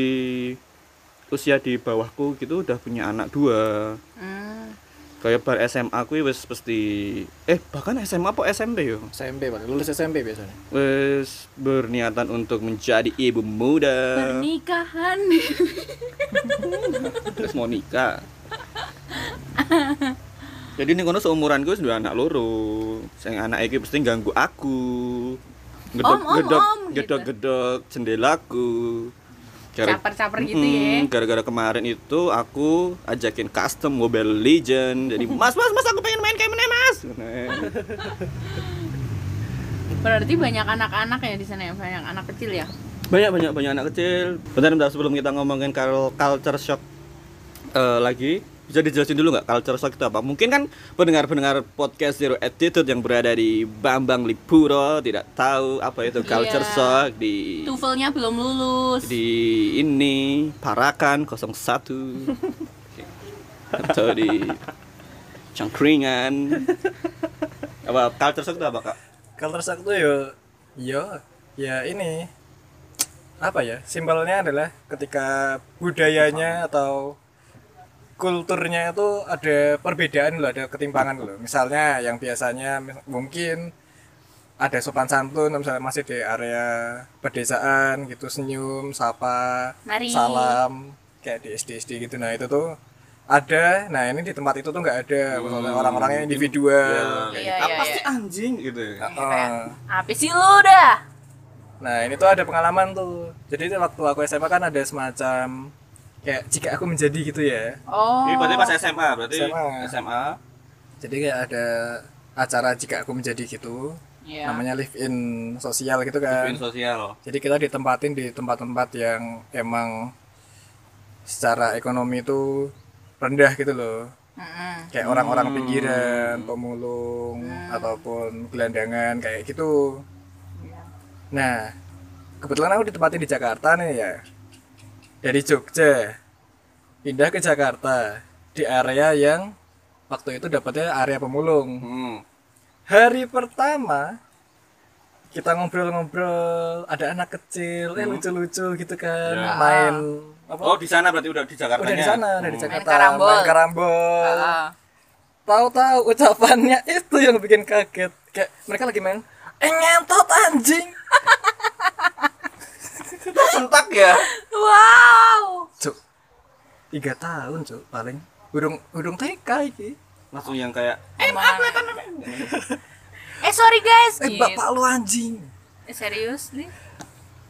usia di bawahku gitu udah punya anak dua. Hmm. Kayak bar SMA kuwi wis pasti eh bahkan SMA apa SMP yo? SMP Pak, lulus SMP biasanya. Wis berniatan untuk menjadi ibu muda. Pernikahan. [laughs] terus mau nikah jadi ini kono seumuranku wis dua anak loro sing anak iki pasti ganggu aku gedok Om, om, gedok om, gitu. gedok gedok jendelaku Caper-caper gitu ya. Gara-gara kemarin itu aku ajakin custom Mobile Legend jadi mas mas mas aku pengen main kayak mana mas [laughs] Berarti banyak anak-anak ya di sana ya, banyak anak kecil ya. banyak banyak banyak anak kecil bentar bentar sebelum kita ngomongin kal- culture shock eh, lagi bisa dijelasin dulu nggak culture shock itu apa mungkin kan pendengar-pendengar podcast Zero Attitude yang berada di Bambang Lipuro tidak tahu apa itu culture Iya. shock di Tuvelnya belum lulus. di ini Parakan 01 atau di Cangkringan apa culture shock itu apa kak? Culture shock tuh yo yo ya ini apa ya? Simpelnya adalah ketika budayanya atau kulturnya itu ada perbedaan loh, ada ketimpangan loh. Misalnya yang biasanya mungkin ada sopan santun misalnya masih di area pedesaan gitu senyum sapa Mari. salam kayak di SD SD gitu nah itu tuh ada nah ini di tempat itu tuh nggak ada misalnya orang-orangnya individual Iya, apa iya, sih iya. anjing gitu Heeh. Apa sih lu dah? Nah ini tuh ada pengalaman tuh. Jadi itu waktu aku SMA kan ada semacam kayak jika aku menjadi gitu ya. Oh. Ini berarti pas SMA, berarti SMA. SMA. Jadi kayak ada acara jika aku menjadi gitu. Iya. Namanya live in sosial gitu kan. Event sosial. Jadi kita ditempatin di tempat-tempat yang emang secara ekonomi itu rendah gitu loh. Mm-mm. Kayak orang-orang pinggiran, pemulung ataupun gelandangan kayak gitu. Nah, kebetulan aku ditempatin di Jakarta nih ya. Dari Jogja pindah ke Jakarta di area yang waktu itu dapatnya area pemulung. Hmm. Hari pertama kita ngobrol-ngobrol, ada anak kecil, eh lucu-lucu gitu kan, Ya. main apa? Oh, di sana berarti udah di Jakarta udah di sana, udah di Jakarta, karambol. main karambol. Ah. Tahu-tahu ucapannya [laughs] itu yang bikin kaget. Kayak mereka lagi main, eh ngentot anjing. [laughs] sentak ya. Wow. Tiga tahun cuk paling. Urung urung TK iki. Langsung yang kayak Eh, eh sorry guys. Eh Gitu. bapak lu anjing. Eh, serius nih?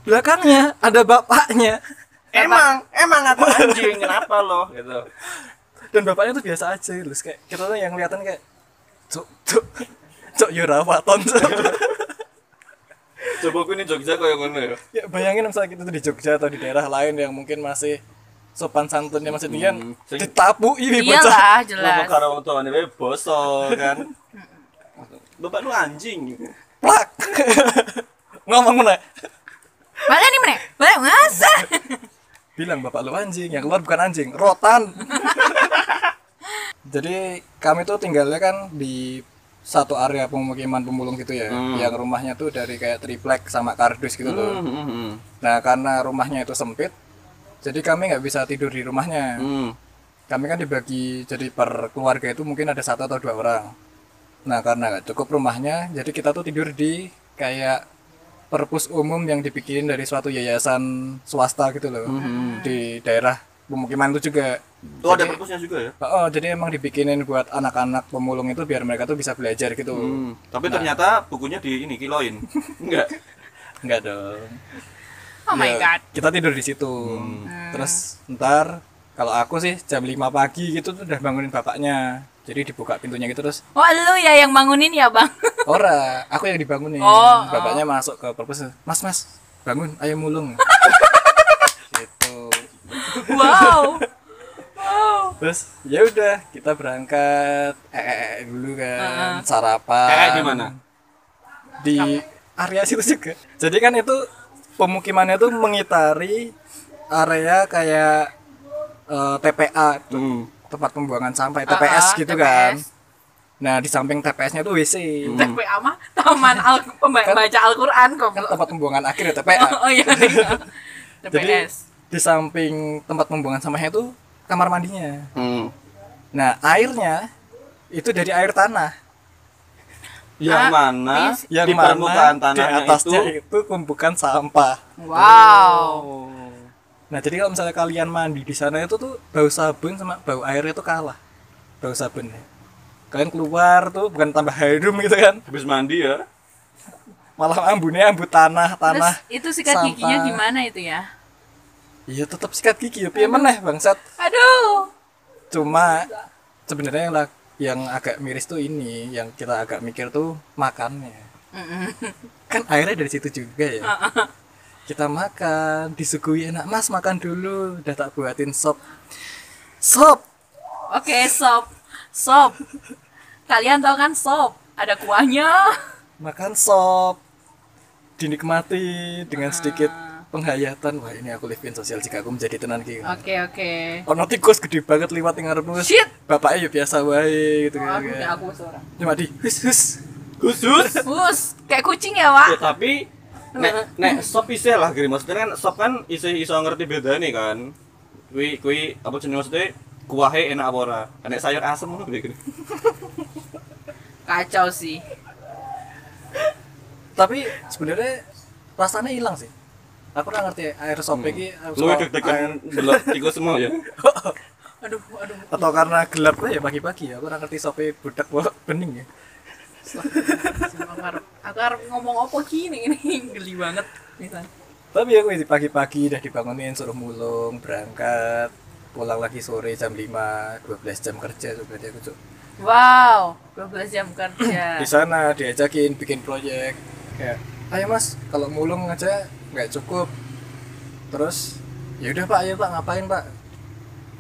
Belakangnya ada bapaknya. emang emang aku anjing kenapa lo gitu. Dan bapaknya tuh biasa aja terus kayak kita tuh yang kelihatan kayak cuk cuk cuk yurawaton cuk. Coba aku ini Jogja kayak ngono ya. ya bayangin misalnya kita tuh di Jogja atau di daerah lain yang mungkin masih sopan santunnya masih tinggi kan Hmm, ditapu ini bocah Iyalah, jelas. karo wong tuane wae boso kan. Bapak lu anjing. plak ngomong mana Mana nih, Mene? Mana masa? bilang bapak lu anjing yang keluar bukan anjing rotan [laughs] jadi kami tuh tinggalnya kan di satu area pemukiman pemulung gitu ya Hmm. yang rumahnya tuh dari kayak triplek sama kardus gitu loh Hmm. nah karena rumahnya itu sempit jadi kami nggak bisa tidur di rumahnya Hmm. kami kan dibagi jadi per keluarga itu mungkin ada satu atau dua orang Nah karena nggak cukup rumahnya, jadi kita tuh tidur di kayak perpus umum yang dibikin dari suatu yayasan swasta gitu loh di daerah pemukiman itu juga. Tuh ada perpusnya juga ya. Oh, jadi emang dibikinin buat anak-anak pemulung itu biar mereka tuh bisa belajar gitu. Hmm, tapi ternyata bukunya di ini kiloin. [laughs] Enggak. Enggak dong. Oh my Ya, god. Kita tidur di situ. Terus ntar kalau aku sih jam 5 pagi gitu tuh udah bangunin bapaknya. Jadi dibuka pintunya gitu terus Oh lu ya yang bangunin ya bang? [laughs] ora, aku yang dibangunin. Oh, bapaknya masuk ke perpus. Mas, Mas, bangun, ayo mulung. [laughs] gitu. wow. [laughs] Wow. Terus ya udah kita berangkat eh, eh, eh, dulu kan sarapan. Eh, di mana? Di area situ juga. Jadi kan itu pemukimannya tuh mengitari area kayak eh, TPA tuh, Hmm. tempat pembuangan sampah Ah, TPS ah, gitu TPS. kan. Nah di samping TPS-nya tuh WC. TPA mah Taman Al Pemba- Baca Al-Quran kok. Kan tempat pembuangan akhir ya TPA. Oh, oh iya. iya. [laughs] Jadi TPS. di samping tempat pembuangan sampahnya itu kamar mandinya. Hmm. Nah airnya itu dari air tanah. Yang Ah, mana please. yang di mana permukaan di tanahnya atasnya itu itu tumpukan sampah. Wow. Nah jadi kalau misalnya kalian mandi di sana itu tuh bau sabun sama bau air itu kalah. Bau sabun ya. Kalian keluar tuh bukan tambah harum gitu kan, habis mandi ya. malah ambunnya ambut tanah Terus tanah. itu sikat sampah. giginya gimana itu ya? Iya tetap sikat gigi ya, piye meneh bangsat. Aduh. Cuma sebenarnya yang yang agak miris tuh ini, yang kita agak mikir tuh makannya. [laughs] Kan airnya dari situ juga ya. Kita makan, disuguhi enak. Mas makan dulu, udah tak buatin sop. Sop. Oke, sop. Sop. Kalian tahu kan sop? Ada kuahnya. Makan sop. Dinikmati dengan sedikit penghayatan. Wah, ini aku live in sosial jika aku menjadi tenan ki. Oke, oke. Ono tikus gede banget liwat yang ngarepmu. Shit. Bapaknya ya biasa wae gitu kan. Aku udah aku seorang. Cuma di hus hus. Khusus. Bus, kayak kucing ya, Wak? ya tapi nek nek sop isih lah gini maksudnya kan sop kan isih iso ngerti beda nih kan. Kui kui apa jenenge maksudnya kuahe enak apa ora. Nek sayur asem ngono piye gini. Kacau sih. Tapi sebenarnya rasanya hilang sih. Aku ora ngerti air sop iki Lu deg-degan delok tikus semua ya. [laughs] Aduh, aduh. atau karena gelap ya pagi-pagi ya. Aku ora ngerti sope budak bawa bening ya. Aku harap ngomong apa gini ini [laughs] geli banget. Tapi aku di pagi-pagi udah dibangunin suruh mulung, berangkat, pulang lagi sore jam 5, 12 jam kerja tuh berarti aku Cuk. Wow, 12 jam kerja. Di sana diajakin bikin proyek kayak, "Ayo Mas, kalau mulung aja nggak cukup." Terus, "Ya udah Pak, ayo Pak, ngapain Pak?"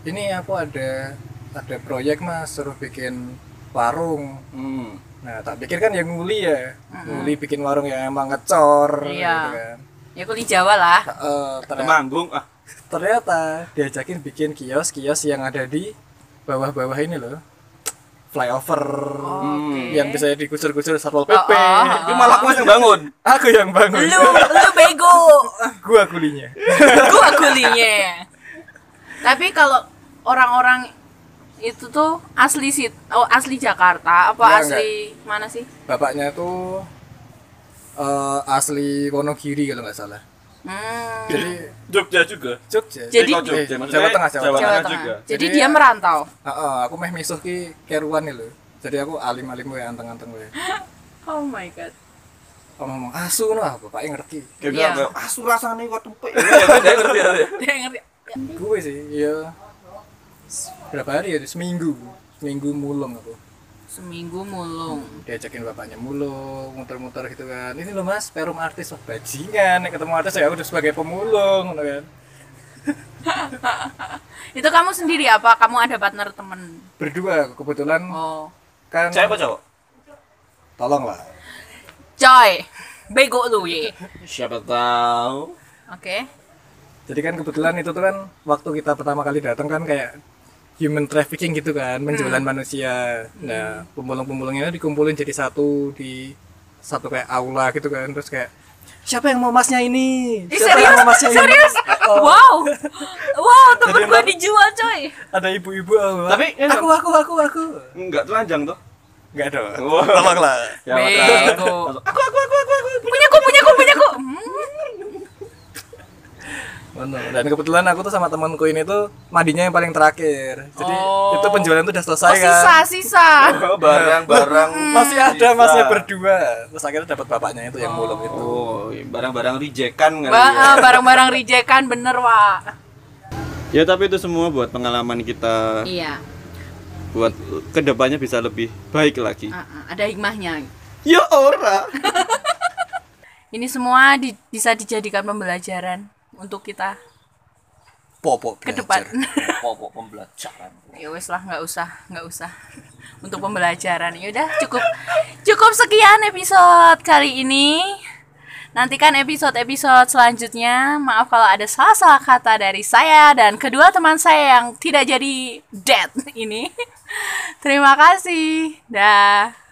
Ini aku ada ada proyek Mas, suruh bikin warung. Hmm. Nah, tak pikir kan yang nguli ya. Nguli bikin warung yang emang ngecor Iya. gitu kan. Ya kuli Jawa lah. Eh, ternyata, Temanggung ah. ternyata diajakin bikin kios-kios yang ada di bawah-bawah ini loh. Flyover Oke. yang bisa digusur-gusur Satpol PP. Oh, oh, Itu malah aku yang bangun. Aku yang bangun. Lu, lu bego. [laughs] [laughs] Gua kulinya. Gua kulinya. Tapi kalau orang-orang itu tuh asli sih, oh asli Jakarta apa Enggak, asli mana sih? Bapaknya tuh eh, asli Wonogiri kalau nggak salah. Hmm, Jadi Jogja juga. Jogja. Jadi- Eh, Jogja, Eh, Jawa Tengah, Jawa Jawa Tengah. Juga. Jadi Jadi dia merantau. Heeh, aku meh misuh ki keruan nih loh. Jadi aku alim-alim gue anteng-anteng gue. [laughs] Oh my god. Kalau ngomong asu no, ah, bapaknya ngerti. Kayak Iya. bilang kayak asu rasane kok tumpek. Iya, dia ngerti ya. Dia ngerti. gue sih ya berapa hari ya seminggu seminggu mulung aku Seminggu mulung. diajakin bapaknya mulung muter-muter gitu kan ini loh mas perum artis wah bajingan ketemu artis ya udah sebagai pemulung gitu kan [laughs] Itu kamu sendiri apa? Kamu ada partner temen? berdua kebetulan Oh. kan Saya apa cowok? tolong lah Coy, bego lu ye. Siapa tahu. Oke. jadi kan kebetulan itu tuh kan waktu kita pertama kali datang kan kayak human trafficking gitu kan menjualan manusia nah pemulung-pemulungnya dikumpulin jadi satu di satu kayak aula gitu kan terus kayak siapa yang mau masnya ini Ih, siapa yang serius? mau masnya Serius? ini Oh. Wow. Wow, temen gue dijual coy. ada ibu-ibu oh, Tapi, ini- aku aku aku aku Enggak telanjang tuh. Enggak dong. Wah. Tolonglah. Ya, aku aku. Bener. Dan kebetulan aku tuh sama temanku ini tuh mandinya yang paling terakhir. Jadi Oh. itu penjualan tuh udah Oh, selesai kan. sisa, sisa. Oh, barang-barang [laughs] Masih ada sisa. masnya berdua. Terus akhirnya dapat bapaknya itu yang mulung itu. Oh, barang-barang rejekan kali Ba- ya. ah, barang-barang rejekan bener, Wak. Ya tapi itu semua buat pengalaman kita Iya. buat ke depannya bisa lebih baik lagi. Ah, ah, ada hikmahnya. Ya ora. [laughs] Ini semua di- bisa dijadikan pembelajaran untuk kita Popok ke depan. [laughs] Pokok pembelajaran. ya wes lah, nggak usah, nggak usah. [laughs] Untuk pembelajaran. Ya udah, cukup cukup sekian episode kali ini. Nantikan episode-episode selanjutnya. Maaf kalau ada salah-salah kata dari saya dan kedua teman saya yang tidak jadi dead ini. [laughs] Terima kasih. Dah.